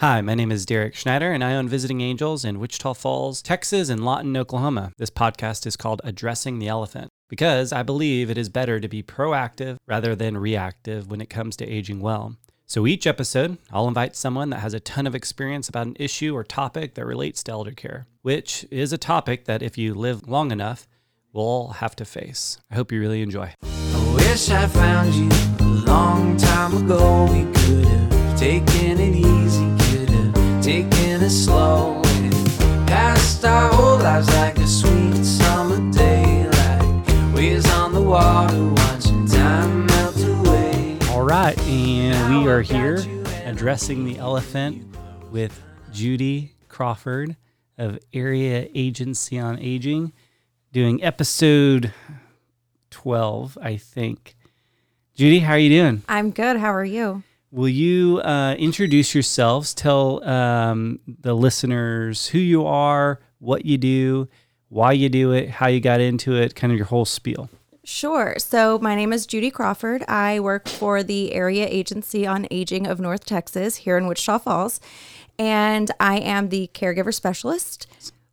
Hi, my name is Derek Schneider, and I own Visiting Angels in Wichita Falls, Texas, and Lawton, Oklahoma. This podcast is called Addressing the Elephant because I believe it is better to be proactive rather than reactive when it comes to aging well. So each episode, I'll invite someone that has a ton of experience about an issue or topic that relates to elder care, which is a topic that if you live long enough, we'll all have to face. I hope you really enjoy. I wish I found you a long time ago. We could have taken it easy, could have taken it slow, and passed our whole lives like a sweet summer day, like waves on the water, watching time melt away. All right, and we are here addressing the elephant with Judy Crawford of Area Agency on Aging, doing episode 12, I think. Judy, how are you doing? I'm good. How are you? Will you uh, introduce yourselves? Tell um, the listeners who you are, what you do, why you do it, how you got into it, kind of your whole spiel. Sure. So, my name is Judy Crawford. I work for the Area Agency on Aging of North Texas here in Wichita Falls, and I am the caregiver specialist.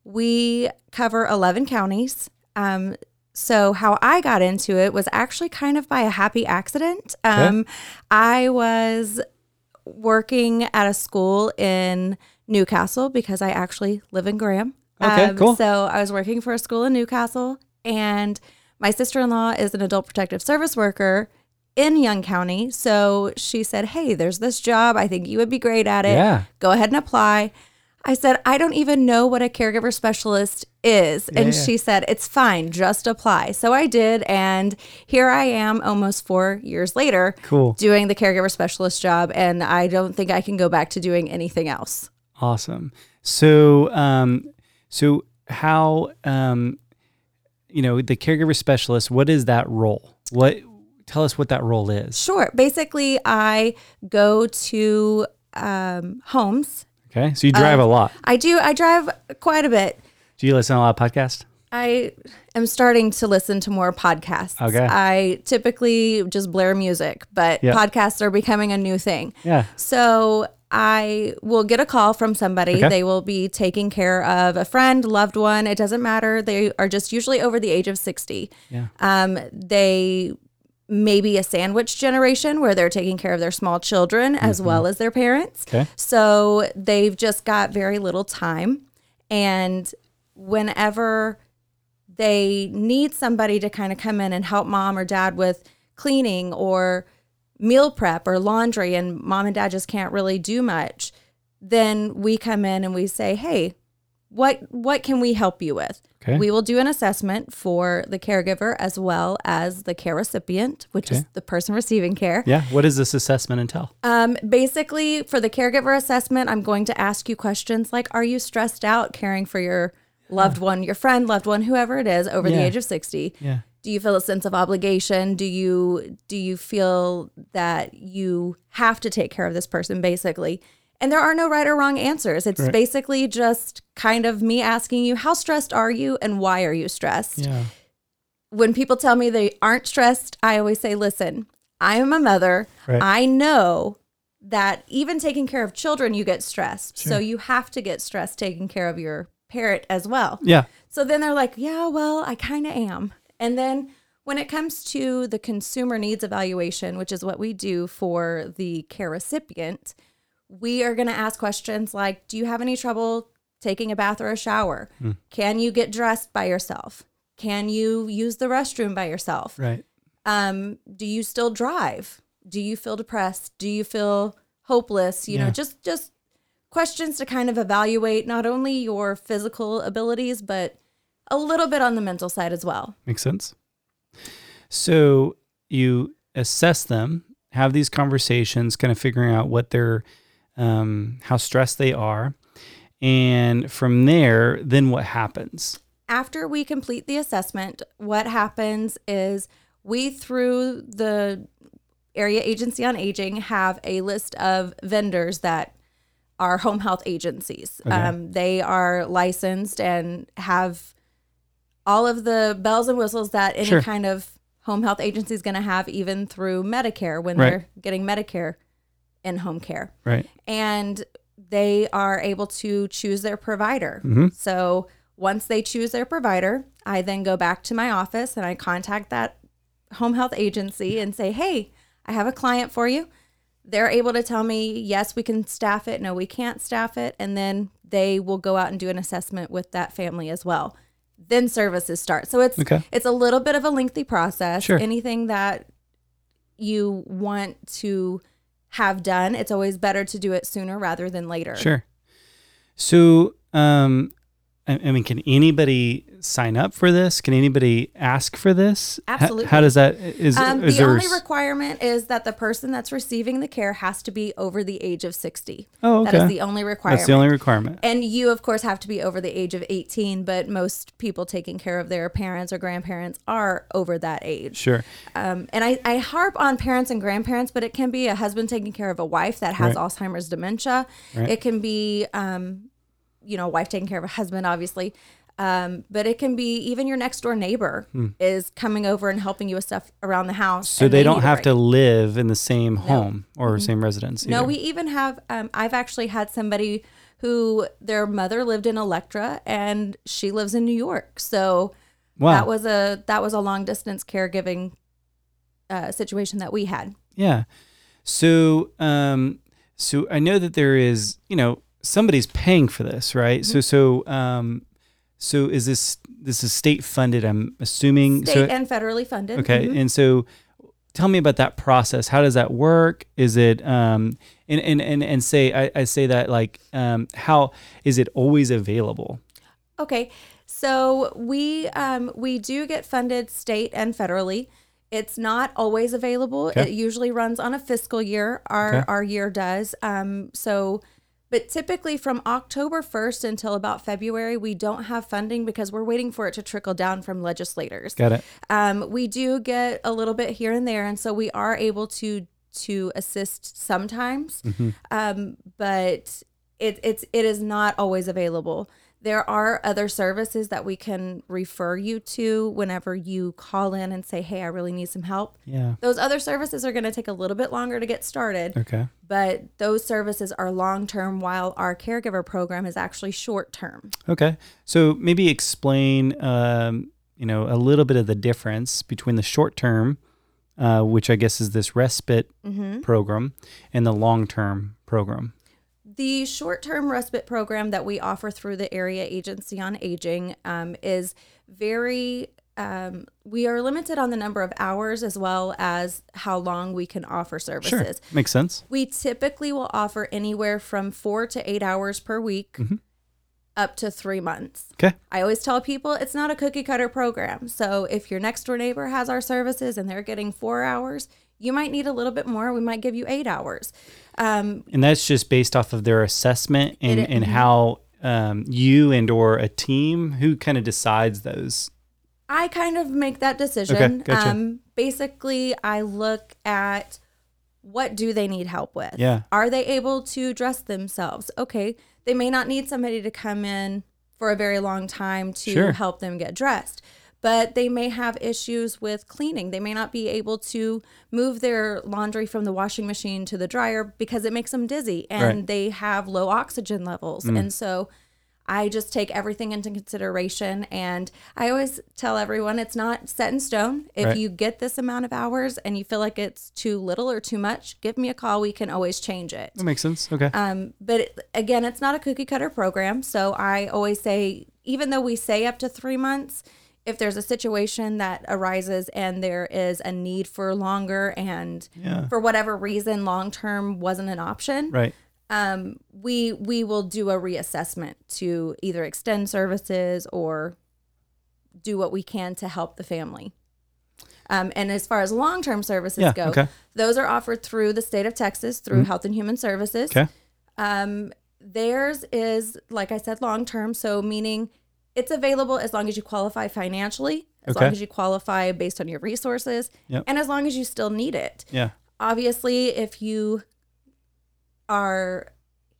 We cover 11 counties. Um, so, how I got into it was actually kind of by a happy accident. Um, I was working at a school in Newcastle because I actually live in Graham. Okay, Um, cool. So I was working for a school in Newcastle, and my sister in law is an adult protective service worker in Young County. So she said, Hey, there's this job. I think you would be great at it. Yeah. Go ahead and apply. I said, I don't even know what a caregiver specialist is. and yeah. she said, It's fine, just apply. So I did. And here I am almost four years later Cool. doing the caregiver specialist job. And I don't think I can go back to doing anything else. Awesome. So, um, so how, um, you know, the caregiver specialist, what is that role? What, tell us what that role is. Sure. Basically, I go to um, homes. Okay. So you drive a lot. I do. I drive quite a bit. Do you listen to a lot of podcasts? I am starting to listen to more podcasts. Okay. I typically just blare music, but Yeah. podcasts are becoming a new thing. Yeah. So I will get a call from somebody. Okay. They will be taking care of a friend, loved one. It doesn't matter. They are just usually over the age of 60. Yeah. Um, they may be a sandwich generation where they're taking care of their small children as mm-hmm. well as their parents. Okay. So they've just got very little time. And whenever they need somebody to kind of come in and help mom or dad with cleaning or meal prep or laundry, and mom and dad just can't really do much, then we come in and we say, hey, what what can we help you with? Okay. We will do an assessment for the caregiver as well as the care recipient, which is the person receiving care. Yeah. What does this assessment entail? Um, basically, for the caregiver assessment, I'm going to ask you questions like Are you stressed out caring for your loved one, your friend, loved one, whoever it is over the age of 60? Yeah. Do you feel a sense of obligation? Do you do you feel that you have to take care of this person basically? And there are no right or wrong answers. It's Right. basically just kind of me asking you, how stressed are you and why are you stressed? Yeah. when people tell me they aren't stressed, I always say, listen, I am a mother. Right. I know that even taking care of children, you get stressed. So you have to get stressed taking care of your parent as well. Yeah. So then they're like, yeah, well, I kind of am. And then when it comes to the consumer needs evaluation, which is what we do for the care recipient, we are going to ask questions like Do you have any trouble taking a bath or a shower? Can you get dressed by yourself? Can you use the restroom by yourself? Right. Um, do you still drive? Do you feel depressed? Do you feel hopeless? You Yeah. know, just just questions to kind of evaluate not only your physical abilities, but a little bit on the mental side as well. Makes sense. So you assess them, have these conversations, kind of figuring out what they're, um, how stressed they are. And from there, then what happens? After we complete the assessment, what happens is we, through the area agency on aging, have a list of vendors that are home health agencies. Okay. Um, they are licensed and have all of the bells and whistles that any Sure. kind of home health agency is going to have, even through Medicare when Right. they're getting Medicare in home care. Right. And they are able to choose their provider. Mm-hmm. So once they choose their provider, I then go back to my office and I contact that home health agency and say, hey, I have a client for you. They're able to tell me, yes, we can staff it. No, we can't staff it. And then they will go out and do an assessment with that family as well. Then services start. So it's Okay. it's a little bit of a lengthy process. Sure. Anything that you want to have done, it's always better to do it sooner rather than later. Sure. So, um, I, I mean, can anybody sign up for this? Can anybody ask for this? H- Absolutely. how does that is? Um, is the there? only s- requirement is that the person that's receiving the care has to be over the age of 60. oh, okay. is the only requirement. That's the only requirement. and you, of course, have to be over the age of 18, but most people taking care of their parents or grandparents are over that age. Sure. Um, and I, I harp on parents and grandparents, but it can be a husband taking care of a wife that has Right. Alzheimer's dementia. Right. It can be, um, you know, wife taking care of a husband, obviously. Um, but it can be even your next door neighbor is coming over and helping you with stuff around the house. Hmm. So and they don't have to live in the same home or same residence. No, we even have. Um, I've actually had somebody who their mother lived in Electra and she lives in New York. So Wow. that was a that was a long distance caregiving uh, situation that we had. Yeah. So, um, so I know that there is, you know, somebody's paying for this, right? Mm-hmm. So, so, um, so is this this is state funded? I'm assuming. State so, and federally funded. okay, Mhm. and so tell me about that process. How does that work? Is it um, and and and, and say I, I say that like um, how is it always available? Okay, so we um, we do get funded state and federally. It's not always available. Okay. It usually runs on a fiscal year. Our Okay. our year does. Um, so, but typically from October first until about February, we don't have funding because we're waiting for it to trickle down from legislators. Got it. Um, we do get a little bit here and there, and so we are able to to assist sometimes, um, but it, it's it is not always available. There are other services that we can refer you to whenever you call in and say, "Hey, I really need some help." Yeah. Those other services are going to take a little bit longer to get started, Okay. but those services are long term, while our caregiver program is actually short term. Okay. So maybe explain, um, you know, a little bit of the difference between the short term, uh, which I guess is this respite program, and the long term program. The short term respite program that we offer through the Area Agency on Aging um, is very, um, we are limited on the number of hours as well as how long we can offer services. Sure. Makes sense. We typically will offer anywhere from four to eight hours per week up to three months. Okay. I always tell people it's not a cookie cutter program. So if your next door neighbor has our services and they're getting four hours, you might need a little bit more. We might give you eight hours. Um, And that's just based off of their assessment and, It- and how um, you and or a team who kind of decides those. I kind of make that decision. Okay, gotcha. Um, basically, I look at what do they need help with? Yeah. Are they able to dress themselves? Okay. They may not need somebody to come in for a very long time to Sure. help them get dressed, but they may have issues with cleaning. They may not be able to move their laundry from the washing machine to the dryer because it makes them dizzy and Right. Mm. they have low oxygen levels. And so I just take everything into consideration. And I always tell everyone it's not set in stone. If Right. you get this amount of hours and you feel like it's too little or too much, give me a call. We can always change it. That makes sense. Okay. Um, but it, again, it's not a cookie cutter program. So I always say, even though we say up to three months, if there's a situation that arises and there is a need for longer and Yeah. for whatever reason long term wasn't an option, right. um, we we will do a reassessment to either extend services or do what we can to help the family. Um, and as far as long term services Yeah, go, okay. those are offered through the state of Texas through Health and Human Services. Okay. Um, theirs is, like I said, long term. So, meaning it's available as long as you qualify financially, as Okay. long as you qualify based on your resources, Yep. and as long as you still need it. Yeah. Obviously, if you are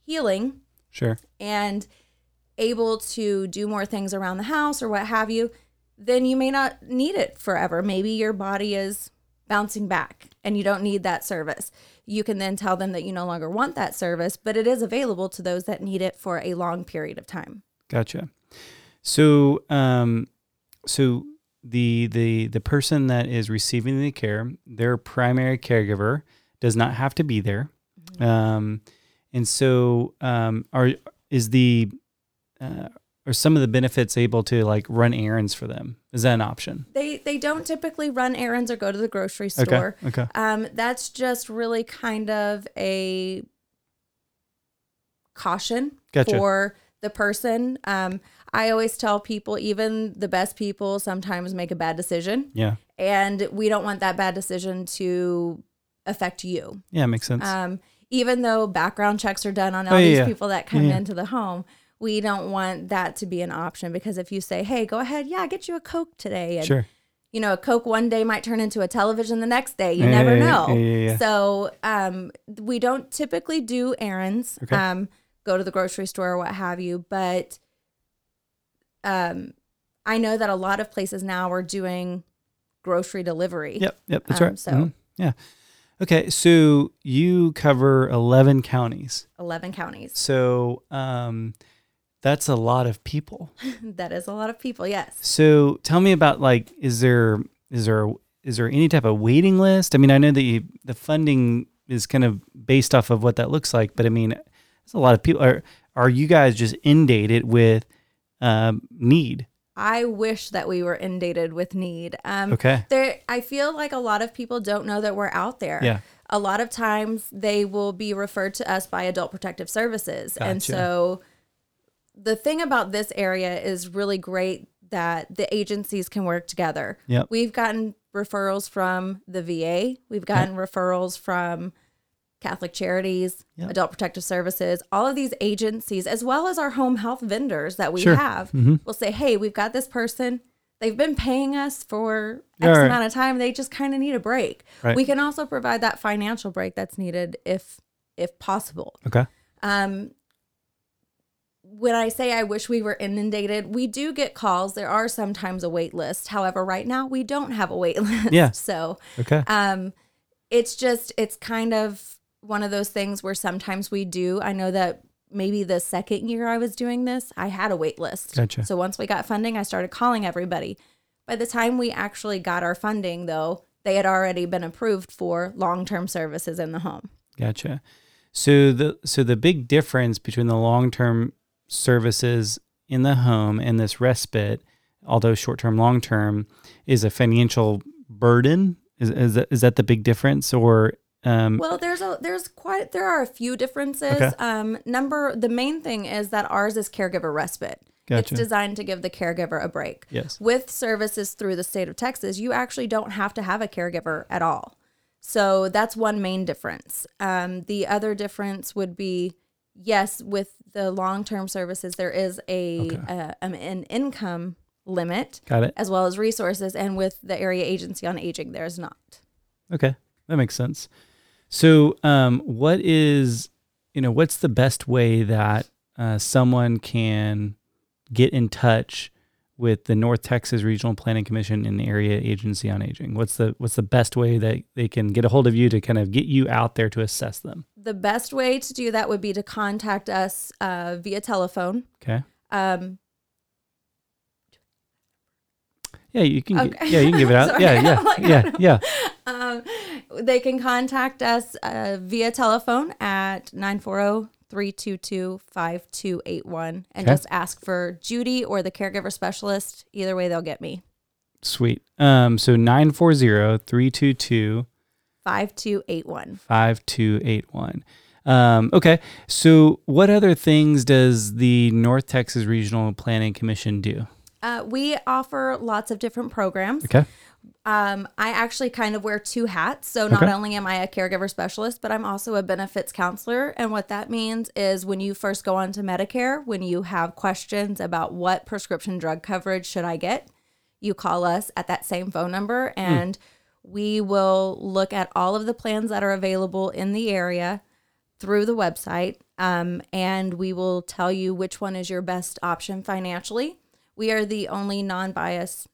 healing Sure. and able to do more things around the house or what have you, then you may not need it forever. Maybe your body is bouncing back and you don't need that service. You can then tell them that you no longer want that service, but it is available to those that need it for a long period of time. Gotcha. So, um, so the the the person that is receiving the care, their primary caregiver does not have to be there, um, and so um, are is the uh, are some of the benefits able to like run errands for them? Is that an option? They they don't typically run errands or go to the grocery Okay. store. Okay. Um, that's just really kind of a caution Gotcha. for the person. Um, I always tell people, even the best people sometimes make a bad decision, Yeah. and we don't want that bad decision to affect you. Yeah. Makes sense. Um, even though background checks are done on all Oh, yeah, these yeah. people that come Yeah, into the home, we don't want that to be an option because if you say, "Hey, go ahead, yeah, get you a Coke today," and sure. you know, a Coke one day might turn into a television the next day. You never know. So um, we don't typically do errands, Okay. um, go to the grocery store or what have you. But um, I know that a lot of places now are doing grocery delivery. Yep. Yep. That's Um, right. so- Mhm. Yeah. Okay. So you cover eleven counties. 11 counties. So um, that's a lot of people. that is a lot of people. Yes. So tell me about like, is there is there is there any type of waiting list? I mean, I know that you, the funding is kind of based off of what that looks like, but I mean, there's a lot of people. Are are you guys just inundated with um, need? I wish that we were inundated with need. Um, Okay. there i feel like a lot of people don't know that we're out there Yeah. a lot of times they will be referred to us by adult protective services and so the thing about this area is really great that the agencies can work together Yep. we've gotten referrals from the va we've gotten referrals from catholic charities Yep. adult protective services all of these agencies as well as our home health vendors that we Sure. have Mhm. will say hey we've got this person they've been paying us for X right. amount of time. They just kind of need a break. Right. We can also provide that financial break that's needed if if possible. Okay. Um, when I say I wish we were inundated, we do get calls. There are sometimes a wait list. However, right now we don't have a wait list. Yeah. So Okay. um, it's just it's kind of one of those things where sometimes we do. I know that maybe the second year I was doing this, I had a wait list. Gotcha. So once we got funding, I started calling everybody. By the time we actually got our funding, though, they had already been approved for long-term services in the home. Gotcha. So the so the big difference between the long term services in the home and this respite, although short term, long term, is a financial burden. Is is that, is that the big difference, or um, Well, there's a there's quite there are a few differences. Okay. Um, number the main thing is that ours is caregiver respite. Gotcha. It's designed to give the caregiver a break. yes, With services through the state of Texas, you actually don't have to have a caregiver at all. So that's one main difference. Um, the other difference would be yes, with the long term services, there is a, Okay. uh, um, an income limit got it. as well as resources, and with the area agency on aging, there's not. Okay, that makes sense. So, um, what is you know what's the best way that uh, someone can get in touch with the North Texas Regional Planning Commission and the Area Agency on Aging? What's the what's the best way that they can get a hold of you to kind of get you out there to assess them? The best way to do that would be to contact us uh, via telephone. Okay. Um, Yeah, you can. Okay. yeah, you can give it out. Yeah, yeah, like, yeah, yeah. They can contact us uh, via telephone at 940 322 5281 and Okay. just ask for Judy or the caregiver specialist. Either way, they'll get me. Sweet. Um, so 940-322 5281. 5281. Um, okay. So, what other things does the North Texas Regional Planning Commission do? Uh, we offer lots of different programs. Okay. Um, I actually kind of wear two hats. So not Okay. only am I a caregiver specialist, but I'm also a benefits counselor. And what that means is when you first go onto Medicare, when you have questions about what prescription drug coverage should I get, you call us at that same phone number and we will look at all of the plans that are available in the area through the website um, and we will tell you which one is your best option financially. We are the only non biased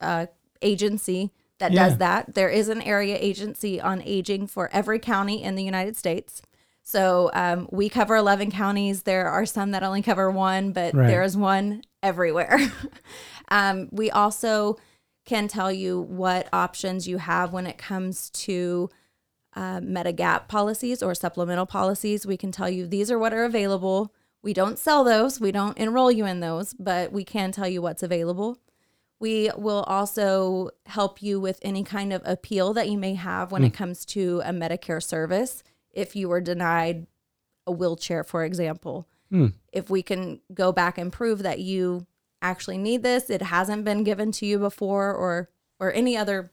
uh, agency that Yeah. does that. There is an area agency on aging for every county in the United States. So um, we cover 11 counties. There are some that only cover one, but Right. there is one everywhere. um, we also can tell you what options you have when it comes to uh, Medigap policies or supplemental policies. We can tell you these are what are available. We don't sell those, we don't enroll you in those, but we can tell you what's available. We will also help you with any kind of appeal that you may have when it hmm. comes to a Medicare service. If you were denied a wheelchair, for example, hmm. if we can go back and prove that you actually need this, it hasn't been given to you before, or or any other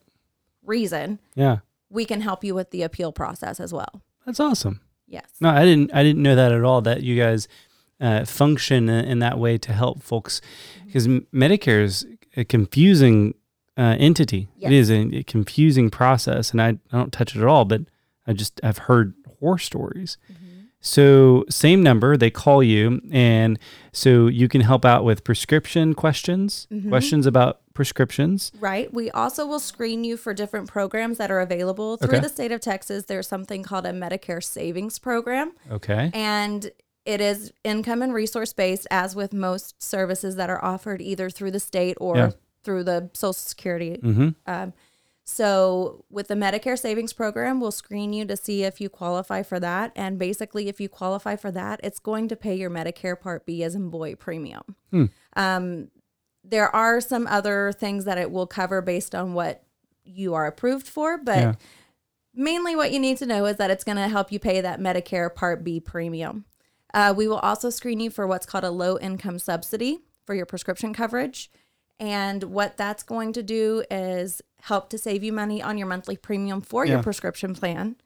reason, Yeah. we can help you with the appeal process as well. That's awesome. Yes. No, I didn't. I didn't know that at all. That you guys uh, function in, in that way to help folks, because Medicare is a confusing uh, entity. Yes. It is a, a confusing process, and I, I don't touch it at all. But I just I've heard horror stories. So same number, they call you, and so you can help out with prescription questions, questions about prescriptions. Right. We also will screen you for different programs that are available through Okay. the state of Texas. There's something called a Medicare Savings Program, Okay. and it is income and resource based, as with most services that are offered either through the state or Yeah. through the Social Security. Mm-hmm. Um, so, with the Medicare Savings Program, we'll screen you to see if you qualify for that. And basically, if you qualify for that, it's going to pay your Medicare Part B as in boy premium. Um, there are some other things that it will cover based on what you are approved for, but Yeah. mainly what you need to know is that it's going to help you pay that Medicare Part B premium. Uh, we will also screen you for what's called a low income subsidy for your prescription coverage. And what that's going to do is help to save you money on your monthly premium for your prescription plan.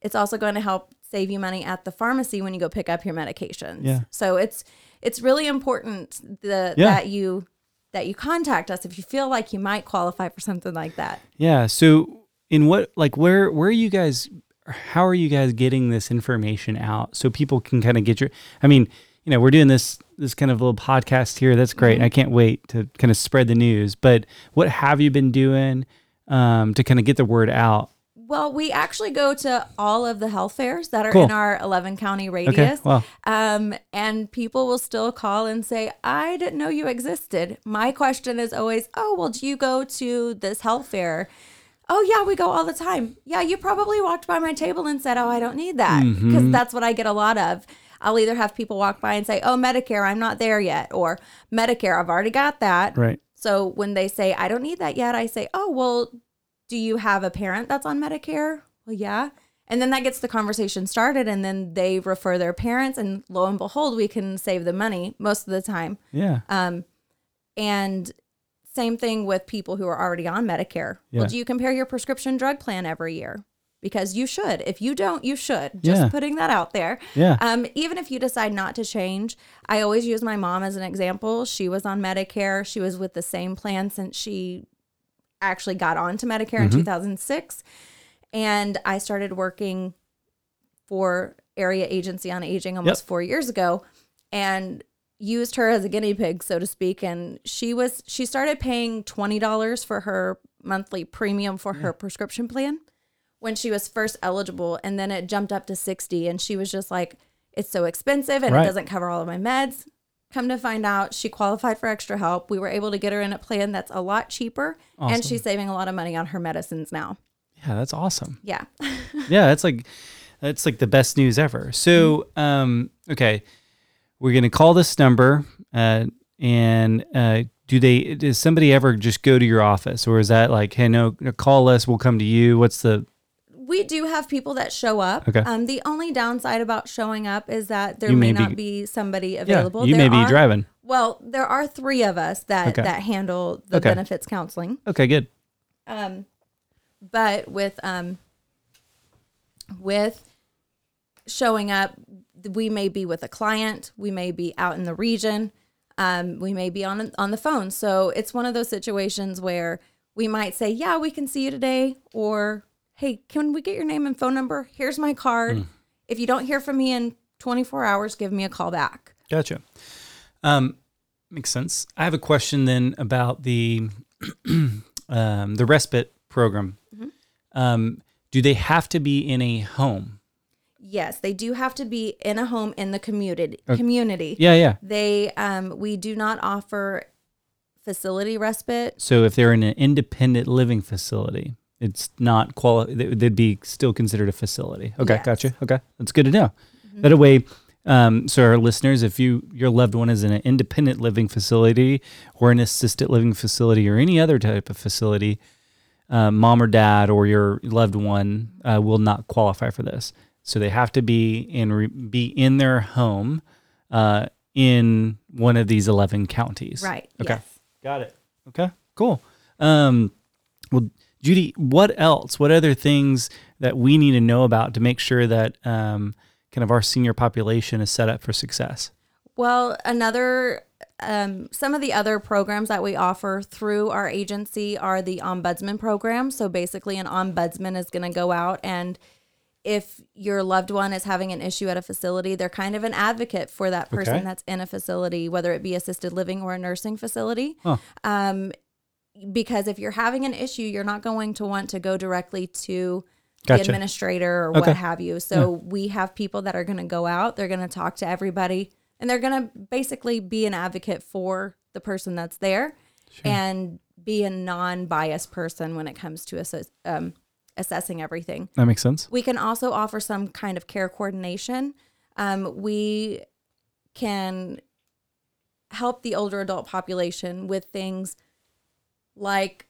It's also going to help save you money at the pharmacy when you go pick up your medications. Yeah. So it's it's really important the, Yeah. that you that you contact us if you feel like you might qualify for something like that. Yeah. So in what like where where are you guys how are you guys getting this information out so people can kind of get your I mean, you know, we're doing this this kind of little podcast here. That's great. I can't wait to kind of spread the news. But what have you been doing um, to kind of get the word out? Well, we actually go to all of the health fairs that are Cool. in our 11 county Okay. radius. Well, Um, and people will still call and say, I didn't know you existed. My question is always, Oh, well, do you go to this health fair? Oh, yeah, we go all the time. Yeah, you probably walked by my table and said, Oh, I don't need that. Because Mm-hmm. that's what I get a lot of. I'll either have people walk by and say, Oh, Medicare, I'm not there yet. Or Medicare, I've already got that. right. So when they say, I don't need that yet, I say, Oh, well, do you have a parent that's on Medicare? Well, yeah. And then that gets the conversation started, and then they refer their parents, and lo and behold, we can save the money most of the time. Yeah. Um, and same thing with people who are already on Medicare. Yeah. Well, do you compare your prescription drug plan every year? Because you should. If you don't, you should. Just Yeah. putting that out there. Yeah. Um, even if you decide not to change, I always use my mom as an example. She was on Medicare. She was with the same plan since she actually got onto Medicare in 2006. And I started working for Area Agency on Aging almost four years ago and used her as a guinea pig, so to speak. And she was, she started paying $20 for her monthly premium for her prescription plan when she was first eligible and then it jumped up to 60 and she was just like it's so expensive and Right. it doesn't cover all of my meds come to find out she qualified for extra help we were able to get her in a plan that's a lot cheaper and she's saving a lot of money on her medicines now Yeah, that's awesome. yeah yeah, that's like that's like the best news ever. So, um, okay, we're gonna call this number, uh, and uh, do they? Does somebody ever just go to your office, or is that like, hey, no, call us, we'll come to you? What's the? we do have people that show up Okay. um, the only downside about showing up is that there You may, may be- not be somebody available. Yeah, you There may be are- driving. well there are three of us that Okay. that handle the Okay. benefits counseling Okay, good. Um, but with um, with showing up, we may be with a client, we may be out in the region, um, we may be on on the phone. So it's one of those situations where we might say, "Yeah, we can see you today," or "Hey, can we get your name and phone number? Here's my card. If you don't hear from me in 24 hours, give me a call back." Gotcha. Um, makes sense. I have a question then about the um, the respite program. Um, do they have to be in a home? Yes, they do have to be in a home in the community. Community. Yeah, yeah. They um we do not offer facility respite. So if they're in an independent living facility, it's not quali- they- They'd be still considered a facility. Okay, Yes. gotcha. Okay, that's good to know. That way, um, so our listeners, if you your loved one is in an independent living facility or an assisted living facility or any other type of facility, uh, mom or dad or your loved one uh, will not qualify for this. So they have to be in re- be in their home uh, in one of these eleven counties. Right. Okay. Yes. Got it. Okay. Cool. Um, well, Judy, what else? What other things that we need to know about to make sure that um, kind of our senior population is set up for success? Well, another, um, some of the other programs that we offer through our agency are the ombudsman program. So basically, an ombudsman is going to go out and if your loved one is having an issue at a facility, they're kind of an advocate for that person Okay. that's in a facility, whether it be assisted living or a nursing facility. Huh. Um, because if you're having an issue, you're not going to want to go directly to Gotcha. the administrator or Okay. what have you. So we have people that are going to go out, they're going to talk to everybody, and they're going to basically be an advocate for the person that's there and be a non biased person when it comes to assess, um, assessing everything. That makes sense. We can also offer some kind of care coordination. Um, we can help the older adult population with things like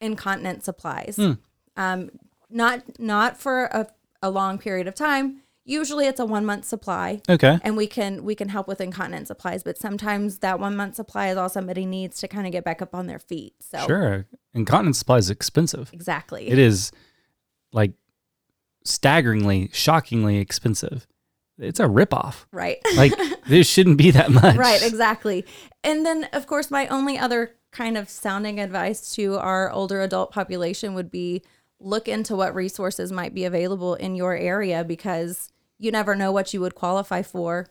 incontinent supplies. Hmm. Um, not not for a, a long period of time. Usually it's a one month supply Okay. and we can we can help with incontinence supplies, but sometimes that one month supply is all somebody needs to kind of get back up on their feet. So Sure. Incontinence supply is expensive. exactly. It is like staggeringly, shockingly expensive. It's a ripoff. Right. Like this shouldn't be that much. Right, exactly. And then, of course, my only other kind of sounding advice to our older adult population would be look into what resources might be available in your area because you never know what you would qualify for.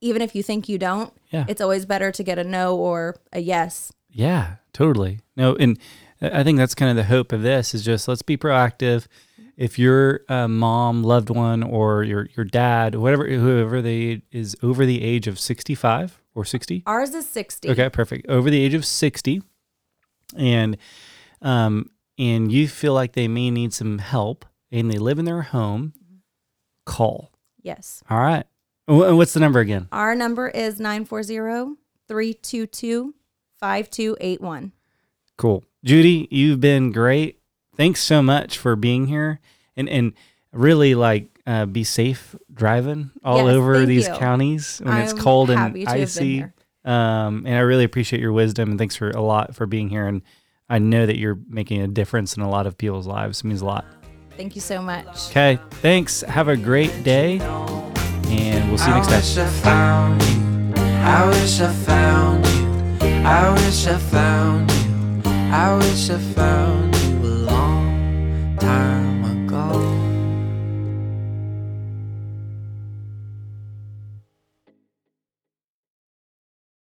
Even if you think you don't, Yeah. it's always better to get a no or a yes. Yeah, totally. No, and I think that's kind of the hope of this is just let's be proactive. If your uh, mom, loved one, or your your dad, whatever, whoever they is over the age of sixty five or sixty, Ours is 60. okay, perfect, over the age of sixty, and um, and you feel like they may need some help, and they live in their home, call. Yes. All right. What's the number again? Our number is 940 322 5281. Cool. Judy, you've been great. Thanks so much for being here and and really like uh, be safe driving all Yes, over these you. could when it's I'm cold and happy to have been icy. Um, and I really appreciate your wisdom and thanks for a lot for being here. And I know that you're making a difference in a lot of people's lives. It means a lot. Thank you so much. Okay. Thanks. Have a great day. And we'll see you next time. I wish time. I found you. I wish I found you. I wish I found you.